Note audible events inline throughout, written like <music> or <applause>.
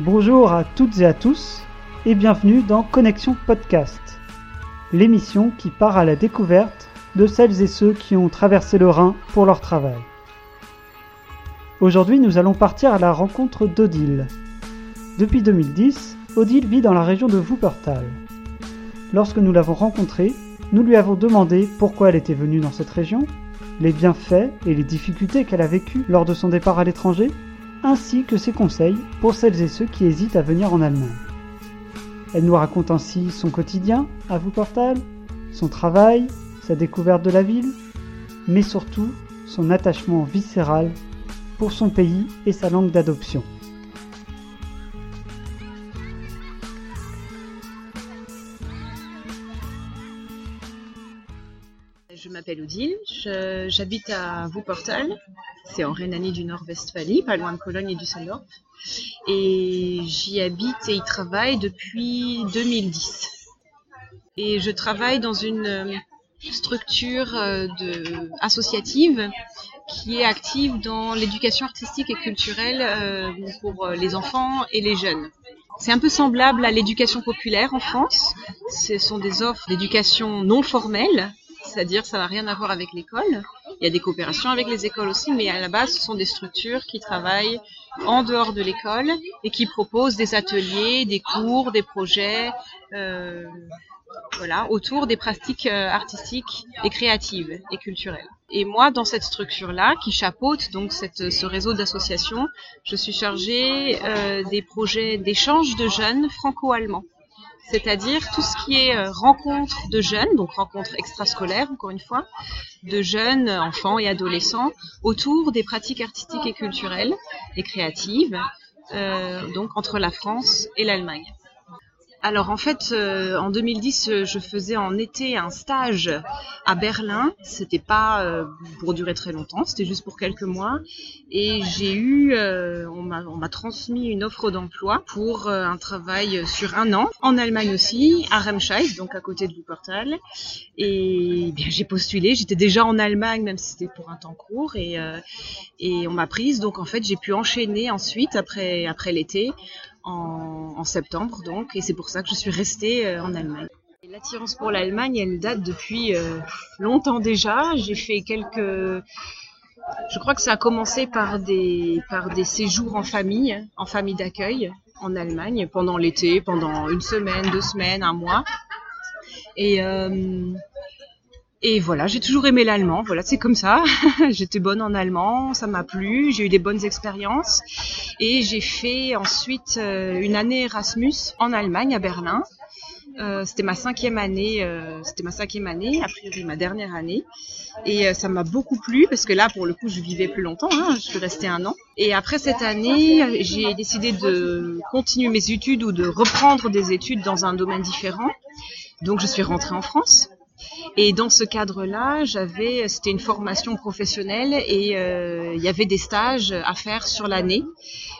Bonjour à toutes et à tous et bienvenue dans Connexion Podcast, l'émission qui part à la découverte de celles et ceux qui ont traversé le Rhin pour leur travail. Aujourd'hui, nous allons partir à la rencontre d'Odile. Depuis 2010, Odile vit dans la région de Wuppertal. Lorsque nous l'avons rencontrée, nous lui avons demandé pourquoi elle était venue dans cette région, les bienfaits et les difficultés qu'elle a vécues lors de son départ à l'étranger, ainsi que ses conseils pour celles et ceux qui hésitent à venir en Allemagne. Elle nous raconte ainsi son quotidien à Wuppertal, son travail, sa découverte de la ville, mais surtout son attachement viscéral pour son pays et sa langue d'adoption. M'appelle Odile, j'habite à Wuppertal, c'est en Rhénanie du Nord-Westphalie, pas loin de Cologne et Düsseldorf. Et j'y habite et y travaille depuis 2010. Et je travaille dans une euh, structure euh, associative qui est active dans l'éducation artistique et culturelle euh, pour les enfants et les jeunes. C'est un peu semblable à l'éducation populaire en France. Ce sont des offres d'éducation non formelle, c'est-à-dire ça n'a rien à voir avec l'école. Il y a des coopérations avec les écoles aussi, mais à la base, ce sont des structures qui travaillent en dehors de l'école et qui proposent des ateliers, des cours, des projets, euh, voilà, autour des pratiques euh, artistiques et créatives et culturelles. Et moi, dans cette structure-là, qui chapeaute donc ce réseau d'associations, je suis chargée euh, des projets d'échange de jeunes franco-allemands c'est-à-dire tout ce qui est euh, rencontre de jeunes, donc rencontre extrascolaire encore une fois, de jeunes enfants et adolescents autour des pratiques artistiques et culturelles et créatives, euh, donc entre la France et l'Allemagne. Alors en fait, euh, en 2010, euh, je faisais en été un stage à Berlin. C'était pas euh, pour durer très longtemps, c'était juste pour quelques mois. Et j'ai eu, euh, on m'a transmis une offre d'emploi pour euh, un travail sur un an en Allemagne aussi, à Remscheid, donc à côté de Wuppertal. Et bien j'ai postulé. J'étais déjà en Allemagne, même si c'était pour un temps court, et et on m'a prise. Donc en fait, j'ai pu enchaîner ensuite après après l'été en, septembre donc, et c'est pour ça que je suis restée euh, en Allemagne. L'attirance pour l'Allemagne, elle date depuis euh, longtemps déjà. J'ai fait quelques je crois que ça a commencé par des, par des séjours en famille, en famille d'accueil en Allemagne pendant l'été, pendant une semaine, deux semaines, un mois. Et, euh, et voilà, j'ai toujours aimé l'allemand. Voilà, c'est comme ça. <laughs> J'étais bonne en allemand, ça m'a plu, j'ai eu des bonnes expériences. Et j'ai fait ensuite euh, une année Erasmus en Allemagne, à Berlin. Euh, c'était ma cinquième année, euh, c'était ma cinquième année, a priori ma dernière année, et euh, ça m'a beaucoup plu parce que là, pour le coup, je vivais plus longtemps, hein, je suis restée un an. Et après cette année, j'ai décidé de continuer mes études ou de reprendre des études dans un domaine différent. Donc, je suis rentrée en France. Et dans ce cadre-là, c'était une formation professionnelle et euh, il y avait des stages à faire sur l'année,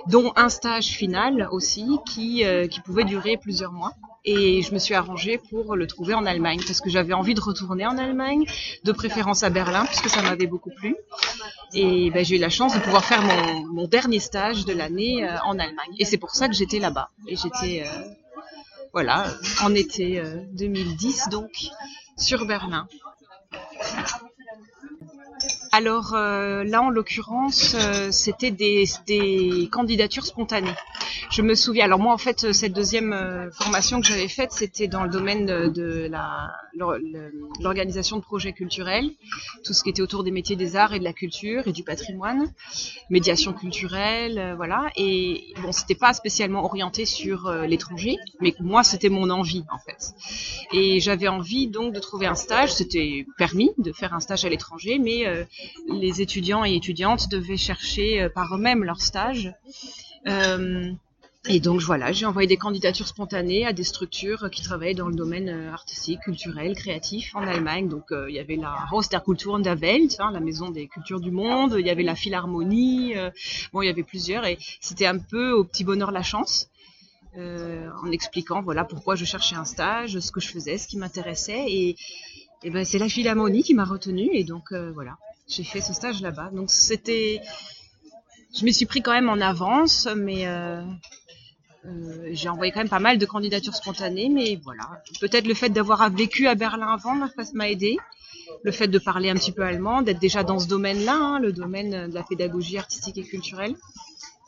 dont un stage final aussi qui, euh, qui pouvait durer plusieurs mois. Et je me suis arrangée pour le trouver en Allemagne parce que j'avais envie de retourner en Allemagne, de préférence à Berlin puisque ça m'avait beaucoup plu. Et ben, j'ai eu la chance de pouvoir faire mon, dernier stage de l'année euh, en Allemagne. Et c'est pour ça que j'étais là-bas. Et j'étais, voilà, en été euh, 2010 donc, sur Berlin. Alors euh, là, en l'occurrence, euh, c'était des, des candidatures spontanées. Je me souviens. Alors moi, en fait, cette deuxième euh, formation que j'avais faite, c'était dans le domaine de, l'organisation de projets culturels, tout ce qui était autour des métiers des arts et de la culture et du patrimoine, médiation culturelle, euh, voilà. Et bon, c'était pas spécialement orienté sur euh, l'étranger, mais moi, c'était mon envie en fait. Et j'avais envie donc de trouver un stage. C'était permis de faire un stage à l'étranger, mais euh, les étudiants et étudiantes devaient chercher euh, par eux-mêmes leur stage. Euh, et donc voilà, j'ai envoyé des candidatures spontanées à des structures qui travaillaient dans le domaine euh, artistique, culturel, créatif en Allemagne. Donc euh, il y avait la Haus der Kulturen der Welt, hein, la maison des cultures du monde, il y avait la Philharmonie, euh, bon il y avait plusieurs et c'était un peu au petit bonheur la chance. en expliquant voilà pourquoi je cherchais un stage, ce que je faisais, ce qui m'intéressait et, ben c'est la Philharmonie qui m'a retenue et donc voilà j'ai fait ce stage là-bas donc c'était je m'y suis pris quand même en avance mais euh, j'ai envoyé quand même pas mal de candidatures spontanées, mais voilà. Peut-être le fait d'avoir vécu à Berlin avant m'a aidé. Le fait de parler un petit peu allemand, d'être déjà dans ce domaine-là, hein, le domaine de la pédagogie artistique et culturelle.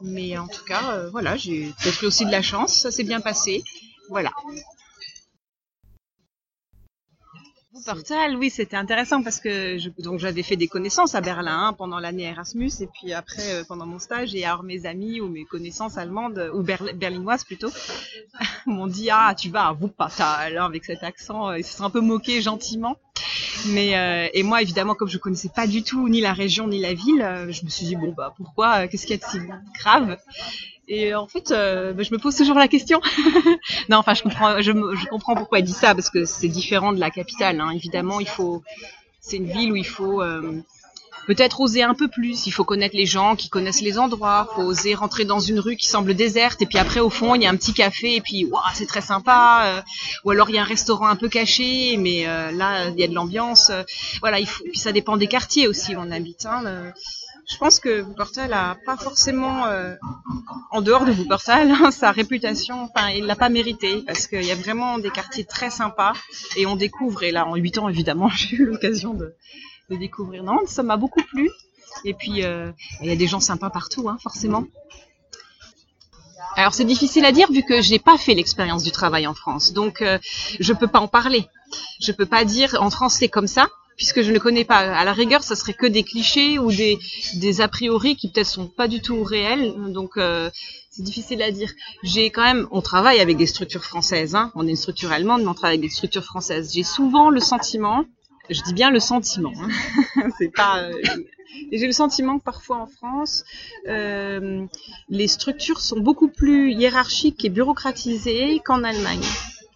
Mais en tout cas, euh, voilà, j'ai peut-être aussi de la chance, ça s'est bien passé. Voilà. Portal, oui, c'était intéressant parce que donc j'avais fait des connaissances à Berlin hein, pendant l'année Erasmus et puis après euh, pendant mon stage et alors mes amis ou mes connaissances allemandes ou berlinoises plutôt <laughs> m'ont dit ah tu vas à Wuppertal hein, avec cet accent ils se sont un peu moqués gentiment. Mais euh, et moi évidemment comme je connaissais pas du tout ni la région ni la ville euh, je me suis dit bon bah pourquoi qu'est-ce qu'il y a de si grave? Et en fait, euh, bah, je me pose toujours la question. <laughs> non, enfin, je comprends, je, je, comprends pourquoi il dit ça parce que c'est différent de la capitale. Hein. Évidemment, il faut, c'est une ville où il faut euh, peut-être oser un peu plus. Il faut connaître les gens qui connaissent les endroits. Il faut oser rentrer dans une rue qui semble déserte et puis après, au fond, il y a un petit café et puis, waouh, c'est très sympa. Euh, ou alors il y a un restaurant un peu caché, mais là, il y a de l'ambiance. voilà, il faut. Puis ça dépend des quartiers aussi où on habite. Hein, je pense que Wuppertal a pas forcément, euh, en dehors de Wuppertal, <laughs> hein, sa réputation, enfin, il l'a pas mérité parce qu'il y a vraiment des quartiers très sympas et on découvre. Et là, en 8 ans, évidemment, <laughs> j'ai eu l'occasion de, de, découvrir Nantes. Ça m'a beaucoup plu. Et puis, euh, il y a des gens sympas partout, hein, forcément. Alors c'est difficile à dire vu que j'ai pas fait l'expérience du travail en France, donc euh, je peux pas en parler. Je peux pas dire en France c'est comme ça puisque je ne connais pas. À la rigueur, ça serait que des clichés ou des, a priori qui peut-être sont pas du tout réels. Donc euh, c'est difficile à dire. J'ai quand même, on travaille avec des structures françaises. Hein. On est une structure allemande, mais on travaille avec des structures françaises. J'ai souvent le sentiment, je dis bien le sentiment, hein. <laughs> c'est pas. Euh, j'ai le sentiment que parfois en France, euh, les structures sont beaucoup plus hiérarchiques et bureaucratisées qu'en Allemagne.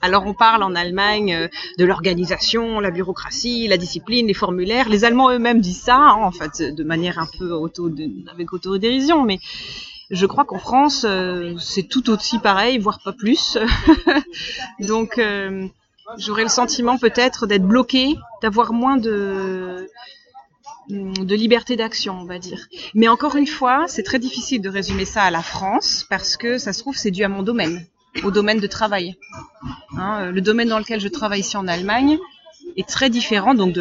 Alors on parle en Allemagne euh, de l'organisation, la bureaucratie, la discipline, les formulaires. Les Allemands eux-mêmes disent ça, hein, en fait, de manière un peu avec autodérision, mais je crois qu'en France, euh, c'est tout aussi pareil, voire pas plus. <laughs> Donc euh, j'aurais le sentiment peut-être d'être bloqué, d'avoir moins de de liberté d'action, on va dire. Mais encore une fois, c'est très difficile de résumer ça à la France parce que ça se trouve c'est dû à mon domaine au domaine de travail. Hein, le domaine dans lequel je travaille ici en Allemagne est très différent. Donc,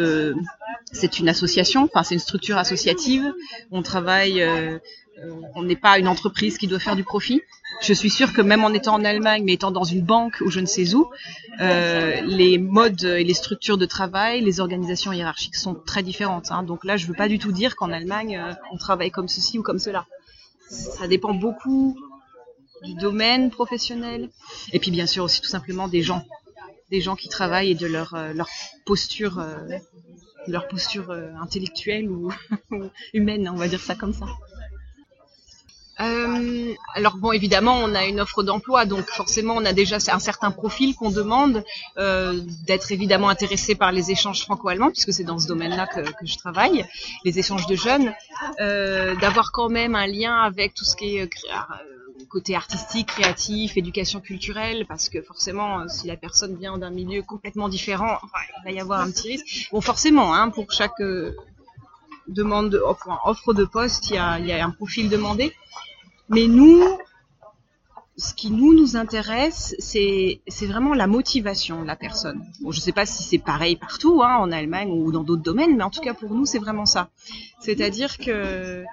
c'est une association, enfin c'est une structure associative. On travaille, euh, euh, on n'est pas une entreprise qui doit faire du profit. Je suis sûre que même en étant en Allemagne, mais étant dans une banque ou je ne sais où, euh, les modes et les structures de travail, les organisations hiérarchiques sont très différentes. Hein. Donc là, je veux pas du tout dire qu'en Allemagne, on travaille comme ceci ou comme cela. Ça dépend beaucoup du domaine professionnel, et puis bien sûr aussi tout simplement des gens, des gens qui travaillent et de leur, euh, leur posture, euh, leur posture euh, intellectuelle ou <laughs> humaine, on va dire ça comme ça. Alors bon, évidemment, on a une offre d'emploi, donc forcément, on a déjà un certain profil qu'on demande d'être évidemment intéressé par les échanges franco-allemands, puisque c'est dans ce domaine-là que, que, je travaille, les échanges de jeunes, d'avoir quand même un lien avec tout ce qui est côté artistique, créatif, éducation culturelle, parce que forcément, euh, si la personne vient d'un milieu complètement différent, il va y avoir un petit risque. Bon, forcément, hein, pour chaque euh, demande, de, offre de poste, il y, a, il y a un profil demandé. Mais nous, ce qui nous nous intéresse, c'est vraiment la motivation de la personne. Bon, je sais pas si c'est pareil partout, hein, en Allemagne ou dans d'autres domaines, mais en tout cas pour nous, c'est vraiment ça. C'est-à-dire que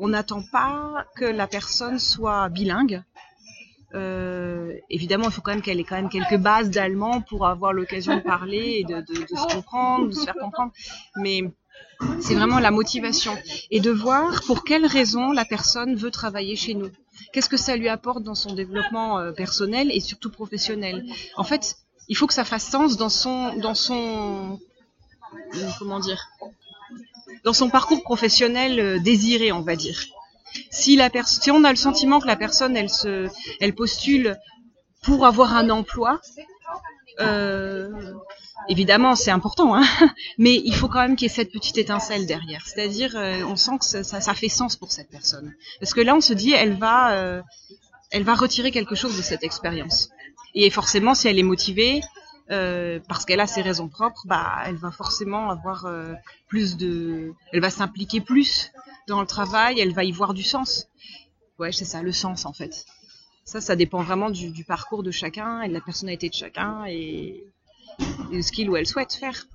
on n'attend pas que la personne soit bilingue. Euh, évidemment, il faut quand même qu'elle ait quelques bases d'allemand pour avoir l'occasion de parler et de, se comprendre, de se faire comprendre. Mais c'est vraiment la motivation et de voir pour quelles raisons la personne veut travailler chez nous. Qu'est-ce que ça lui apporte dans son développement euh, personnel et surtout professionnel? En fait, il faut que ça fasse sens dans son, dans son, comment dire, dans son parcours professionnel euh, désiré, on va dire. Si, on a le sentiment que la personne, elle, se, elle postule pour avoir un emploi, euh, évidemment, c'est important, hein, <laughs> mais il faut quand même qu'il y ait cette petite étincelle derrière. C'est-à-dire, euh, on sent que ça, fait sens pour cette personne. Parce que là, on se dit, elle va, elle va retirer quelque chose de cette expérience. Et forcément, si elle est motivée, euh, parce qu'elle a ses raisons propres, bah, elle va forcément avoir euh, plus de, elle va s'impliquer plus dans le travail, elle va y voir du sens. Ouais, c'est ça, le sens en fait. Ça, ça dépend vraiment du, parcours de chacun et de la personnalité de chacun et, et de ce qu'il ou elle souhaite faire.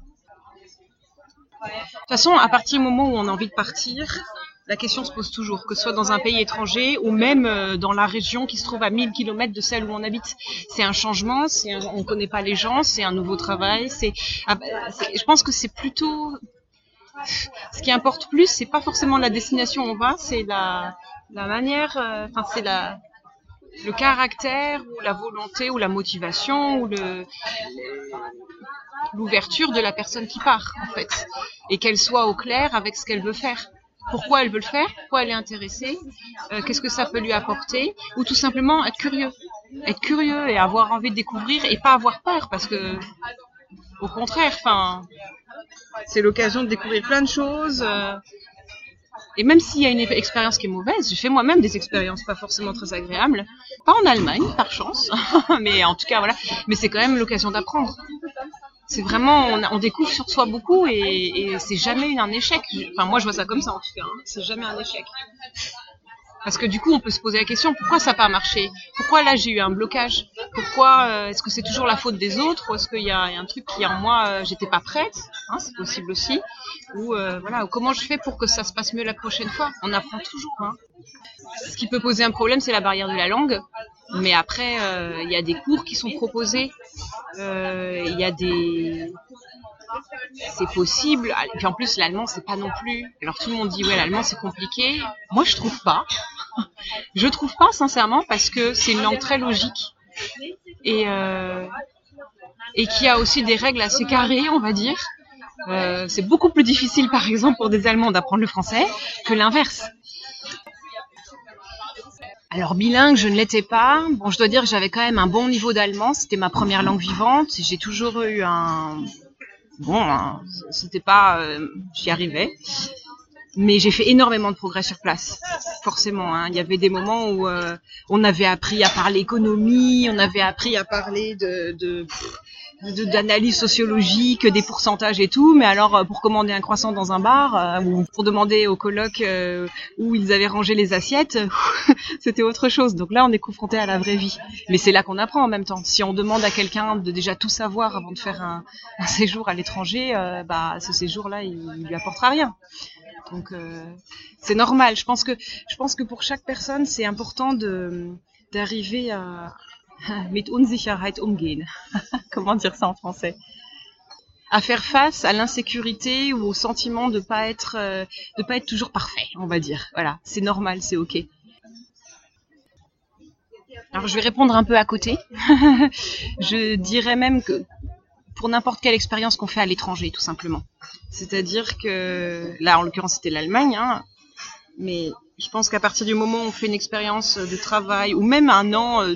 De toute façon, à partir du moment où on a envie de partir, la question se pose toujours, que ce soit dans un pays étranger ou même euh, dans la région qui se trouve à 1000 km de celle où on habite. C'est un changement, c'est un, on connaît pas les gens, c'est un nouveau travail. C'est, ah bah, je pense que c'est plutôt ce qui importe plus, c'est pas forcément la destination où on va, c'est la, la manière, euh, enfin c'est la le caractère ou la volonté ou la motivation ou le l'ouverture de la personne qui part en fait et qu'elle soit au clair avec ce qu'elle veut faire pourquoi elle veut le faire, pourquoi elle est intéressée, euh, qu'est-ce que ça peut lui apporter, ou tout simplement être curieux. Être curieux et avoir envie de découvrir et pas avoir peur parce que, au contraire, enfin, c'est l'occasion de découvrir plein de choses. Euh, et même s'il y a une expérience qui est mauvaise, j'ai fait moi-même des expériences pas forcément très agréables. Pas en Allemagne, par chance, <laughs> mais en tout cas voilà. Mais c'est quand même l'occasion d'apprendre c'est vraiment on, découvre sur soi beaucoup et, c'est jamais un échec. Enfin moi je vois ça comme ça en tout cas. Hein. C'est jamais un échec. Parce que du coup on peut se poser la question pourquoi ça n'a pas marché? Pourquoi là j'ai eu un blocage? Pourquoi euh, est-ce que c'est toujours la faute des autres? Ou est-ce qu'il y, y, a un truc qui en moi euh, j'étais pas prête hein, C'est possible aussi. Ou euh, voilà comment je fais pour que ça se passe mieux la prochaine fois? On apprend toujours. Hein. Ce qui peut poser un problème c'est la barrière de la langue. Mais après, euh, il y a des cours qui sont proposés. Euh, Il y a des c'est possible. Et puis en plus, l'allemand, c'est pas non plus. Alors tout le monde dit ouais, l'allemand c'est compliqué. Moi, je trouve pas. <laughs> je trouve pas sincèrement parce que c'est une langue très logique et euh, et qui a aussi des règles assez carrées, on va dire. Euh, c'est beaucoup plus difficile, par exemple, pour des Allemands d'apprendre le français que l'inverse. Alors bilingue, je ne l'étais pas. Bon, je dois dire que j'avais quand même un bon niveau d'allemand. C'était ma première langue vivante. J'ai toujours eu un bon, c'était pas, euh, j'y arrivais. Mais j'ai fait énormément de progrès sur place, forcément. Hein. Il y avait des moments où euh, on avait appris à parler économie, on avait appris à parler de d'analyse sociologique, des pourcentages et tout, mais alors euh, pour commander un croissant dans un bar euh, ou pour demander au coloc euh, où ils avaient rangé les assiettes, <laughs> c'était autre chose. Donc là, on est confronté à la vraie vie. Mais c'est là qu'on apprend en même temps. Si on demande à quelqu'un de déjà tout savoir avant de faire un, <laughs> séjour à l'étranger, bah ce séjour-là, il, il lui apportera rien. Donc c'est normal. Je pense que je pense que pour chaque personne, c'est important de d'arriver à <laughs> mit Unsicherheit umgehen. <laughs> Comment dire ça en français? À faire face à l'insécurité ou au sentiment de pas être euh, de pas être toujours parfait, on va dire. Voilà, c'est normal, c'est OK. Alors je vais répondre un peu à côté. <laughs> je dirais même que pour n'importe quelle expérience qu'on fait à l'étranger, tout simplement. C'est-à-dire que là, en l'occurrence, c'était l'Allemagne, hein, mais je pense qu'à partir du moment où on fait une expérience de travail ou même un an euh,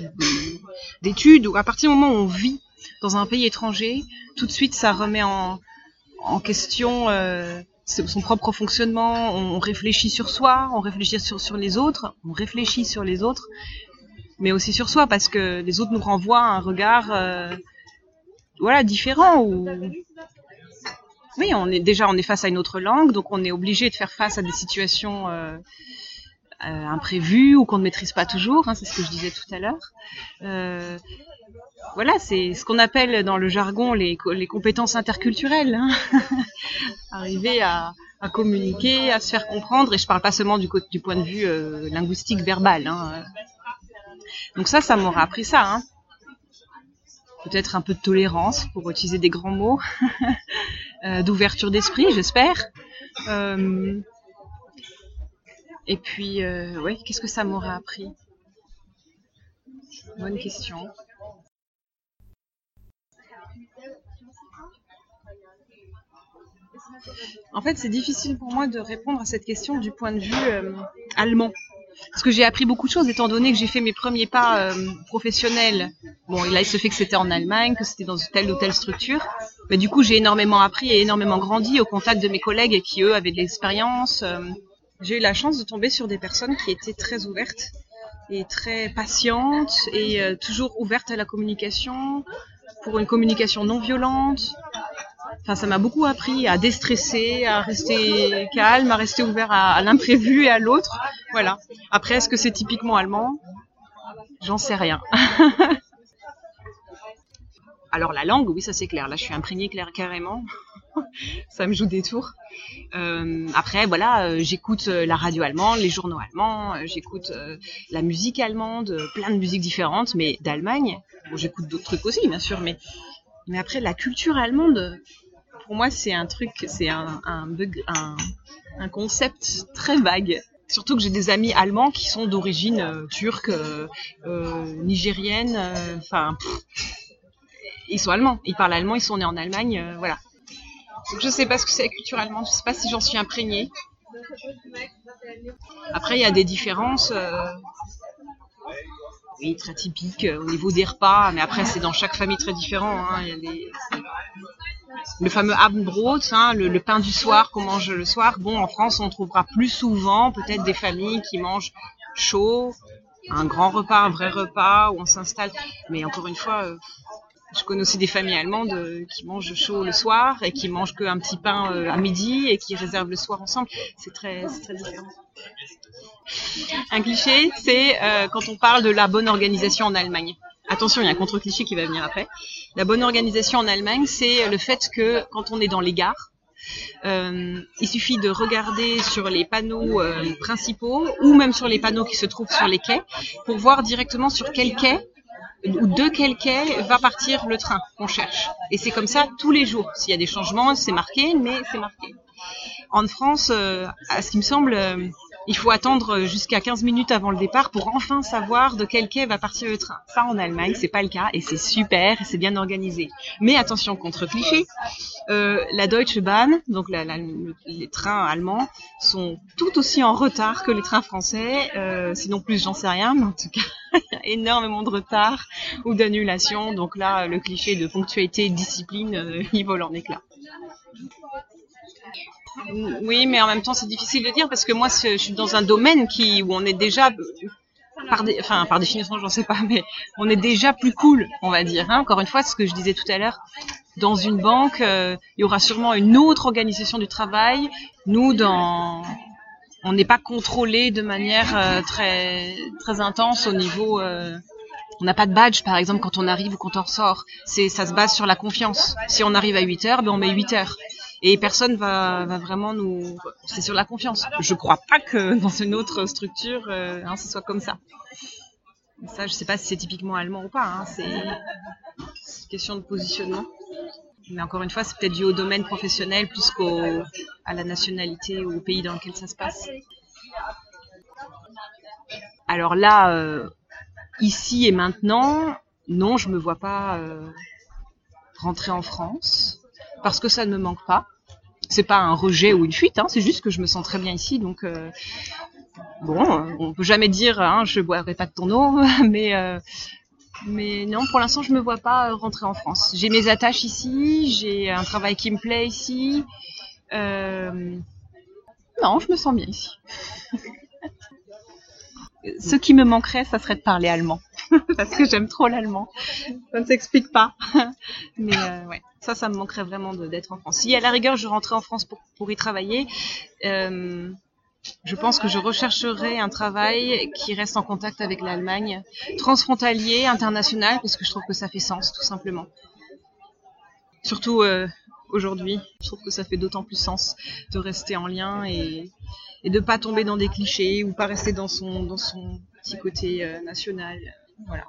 d'études, ou à partir du moment où on vit dans un pays étranger, tout de suite ça remet en, question euh, son propre fonctionnement, on réfléchit sur soi, on réfléchit sur, les autres, on réfléchit sur les autres, mais aussi sur soi parce que les autres nous renvoient un regard euh, voilà différent ou oui, on est déjà on est face à une autre langue, donc on est obligé de faire face à des situations euh, euh, imprévues ou qu'on ne maîtrise pas toujours. Hein, c'est ce que je disais tout à l'heure. Euh, voilà, c'est ce qu'on appelle dans le jargon les, compétences interculturelles. Hein. <laughs> Arriver à, communiquer, à se faire comprendre, et je parle pas seulement du, point de vue euh, linguistique verbal. Hein. Donc ça, ça m'aura appris ça. Hein. Peut-être un peu de tolérance pour utiliser des grands mots, <laughs> d'ouverture d'esprit, j'espère. Et puis, euh, qu'est-ce que ça m'aurait appris? Bonne question. En fait, c'est difficile pour moi de répondre à cette question du point de vue euh, allemand. Parce que j'ai appris beaucoup de choses, étant donné que j'ai fait mes premiers pas euh, professionnels. Bon, là, il se fait que c'était en Allemagne, que c'était dans telle ou telle structure. Mais du coup, j'ai énormément appris et énormément grandi au contact de mes collègues qui, eux, avaient de l'expérience. Euh, j'ai eu la chance de tomber sur des personnes qui étaient très ouvertes et très patientes et euh, toujours ouvertes à la communication, pour une communication non violente. Enfin, ça m'a beaucoup appris à déstresser, à rester calme, à rester ouvert à, l'imprévu et à l'autre. Voilà. Après, est-ce que c'est typiquement allemand? J'en sais rien. <laughs> Alors la langue, oui, ça c'est clair. Là, je suis imprégnée carrément. <laughs> ça me joue des tours. Euh, après, voilà, euh, j'écoute euh, la radio allemande, les journaux allemands, j'écoute la musique allemande, plein de musiques différentes, mais d'Allemagne. Bon, j'écoute d'autres trucs aussi, bien sûr, mais mais après la culture allemande, pour moi, c'est un truc, c'est un un, un concept très vague. Surtout que j'ai des amis allemands qui sont d'origine turque, nigérienne, enfin, ils sont allemands, ils parlent allemand, ils sont nés en Allemagne, voilà. Donc je sais pas ce que c'est culturellement, je sais pas si j'en suis imprégnée. Après, il y a des différences, euh, oui, très typiques euh, au niveau des repas, mais après, c'est dans chaque famille très différent. Hein. Le fameux Abendbrot, hein, le, le, pain du soir qu'on mange le soir. Bon, en France, on trouvera plus souvent peut-être des familles qui mangent chaud, un grand repas, un vrai repas, où on s'installe. Mais encore une fois, euh, je connais aussi des familles allemandes euh, qui mangent chaud le soir et qui mangent qu'un petit pain euh, à midi et qui réservent le soir ensemble. C'est très, très différent. Un cliché, c'est euh, quand on parle de la bonne organisation en Allemagne. Attention, il y a un contre-cliché qui va venir après. La bonne organisation en Allemagne, c'est le fait que quand on est dans les gares, il suffit de regarder sur les panneaux principaux ou même sur les panneaux qui se trouvent sur les quais pour voir directement sur quel quai ou de quel quai va partir le train qu'on cherche. Et c'est comme ça tous les jours. S'il y a des changements, c'est marqué, mais c'est marqué. En France, euh, à ce qui me semble, euh, il faut attendre jusqu'à 15 minutes avant le départ pour enfin savoir de quel quai va partir le train. Ça, en Allemagne, c'est pas le cas et c'est super c'est bien organisé. Mais attention contre cliché, euh, la Deutsche Bahn, donc la, la, les trains allemands, sont tout aussi en retard que les trains français. Euh, sinon plus, j'en sais rien, mais en tout cas, <laughs> énormément de retard ou d'annulation. Donc là, le cliché de ponctualité, discipline, euh, il vole en éclats. Oui, mais en même temps, c'est difficile de dire parce que moi, je suis dans un domaine où on est déjà par, enfin, par définition, j'en sais pas, mais on est déjà plus cool, on va dire. Hein. Encore une fois, ce que je disais tout à l'heure, dans une banque, euh, il y aura sûrement une autre organisation du travail. Nous, on n'est pas contrôlé de manière euh, très intense au niveau. Euh, on n'a pas de badge, par exemple, quand on arrive ou quand on ressort. Ça se base sur la confiance. Si on arrive à 8 heures, ben on met 8 heures et personne va, va vraiment nous. C'est sur la confiance. Je crois pas que dans une autre structure, euh, hein, ce soit comme ça. Ça, je sais pas si c'est typiquement allemand ou pas. Hein, c'est question de positionnement. Mais encore une fois, c'est peut-être dû au domaine professionnel plus qu'au à la nationalité ou au pays dans lequel ça se passe. Alors là, euh, ici et maintenant, non, je me vois pas euh, rentrer en France parce que ça ne me manque pas. C'est pas un rejet ou une fuite, hein, c'est juste que je me sens très bien ici, donc euh, bon, on peut jamais dire hein, je boirai pas de ton eau, <laughs> mais euh, mais non, pour l'instant, je me vois pas rentrer en France. J'ai mes attaches ici, j'ai un travail qui me plaît ici. Euh, non, je me sens bien ici. <laughs> Ce qui me manquerait, ça serait de parler allemand. <laughs> parce que j'aime trop l'allemand. Ça ne s'explique pas. <laughs> Mais euh, ouais, ça, ça me manquerait vraiment d'être en France. Si à la rigueur je rentrais en France pour, pour y travailler, euh, je pense que je rechercherais un travail qui reste en contact avec l'Allemagne, transfrontalier, international, parce que je trouve que ça fait sens, tout simplement. Surtout euh, aujourd'hui, je trouve que ça fait d'autant plus sens de rester en lien et, de pas tomber dans des clichés ou pas rester dans son dans son petit côté national. Voilà.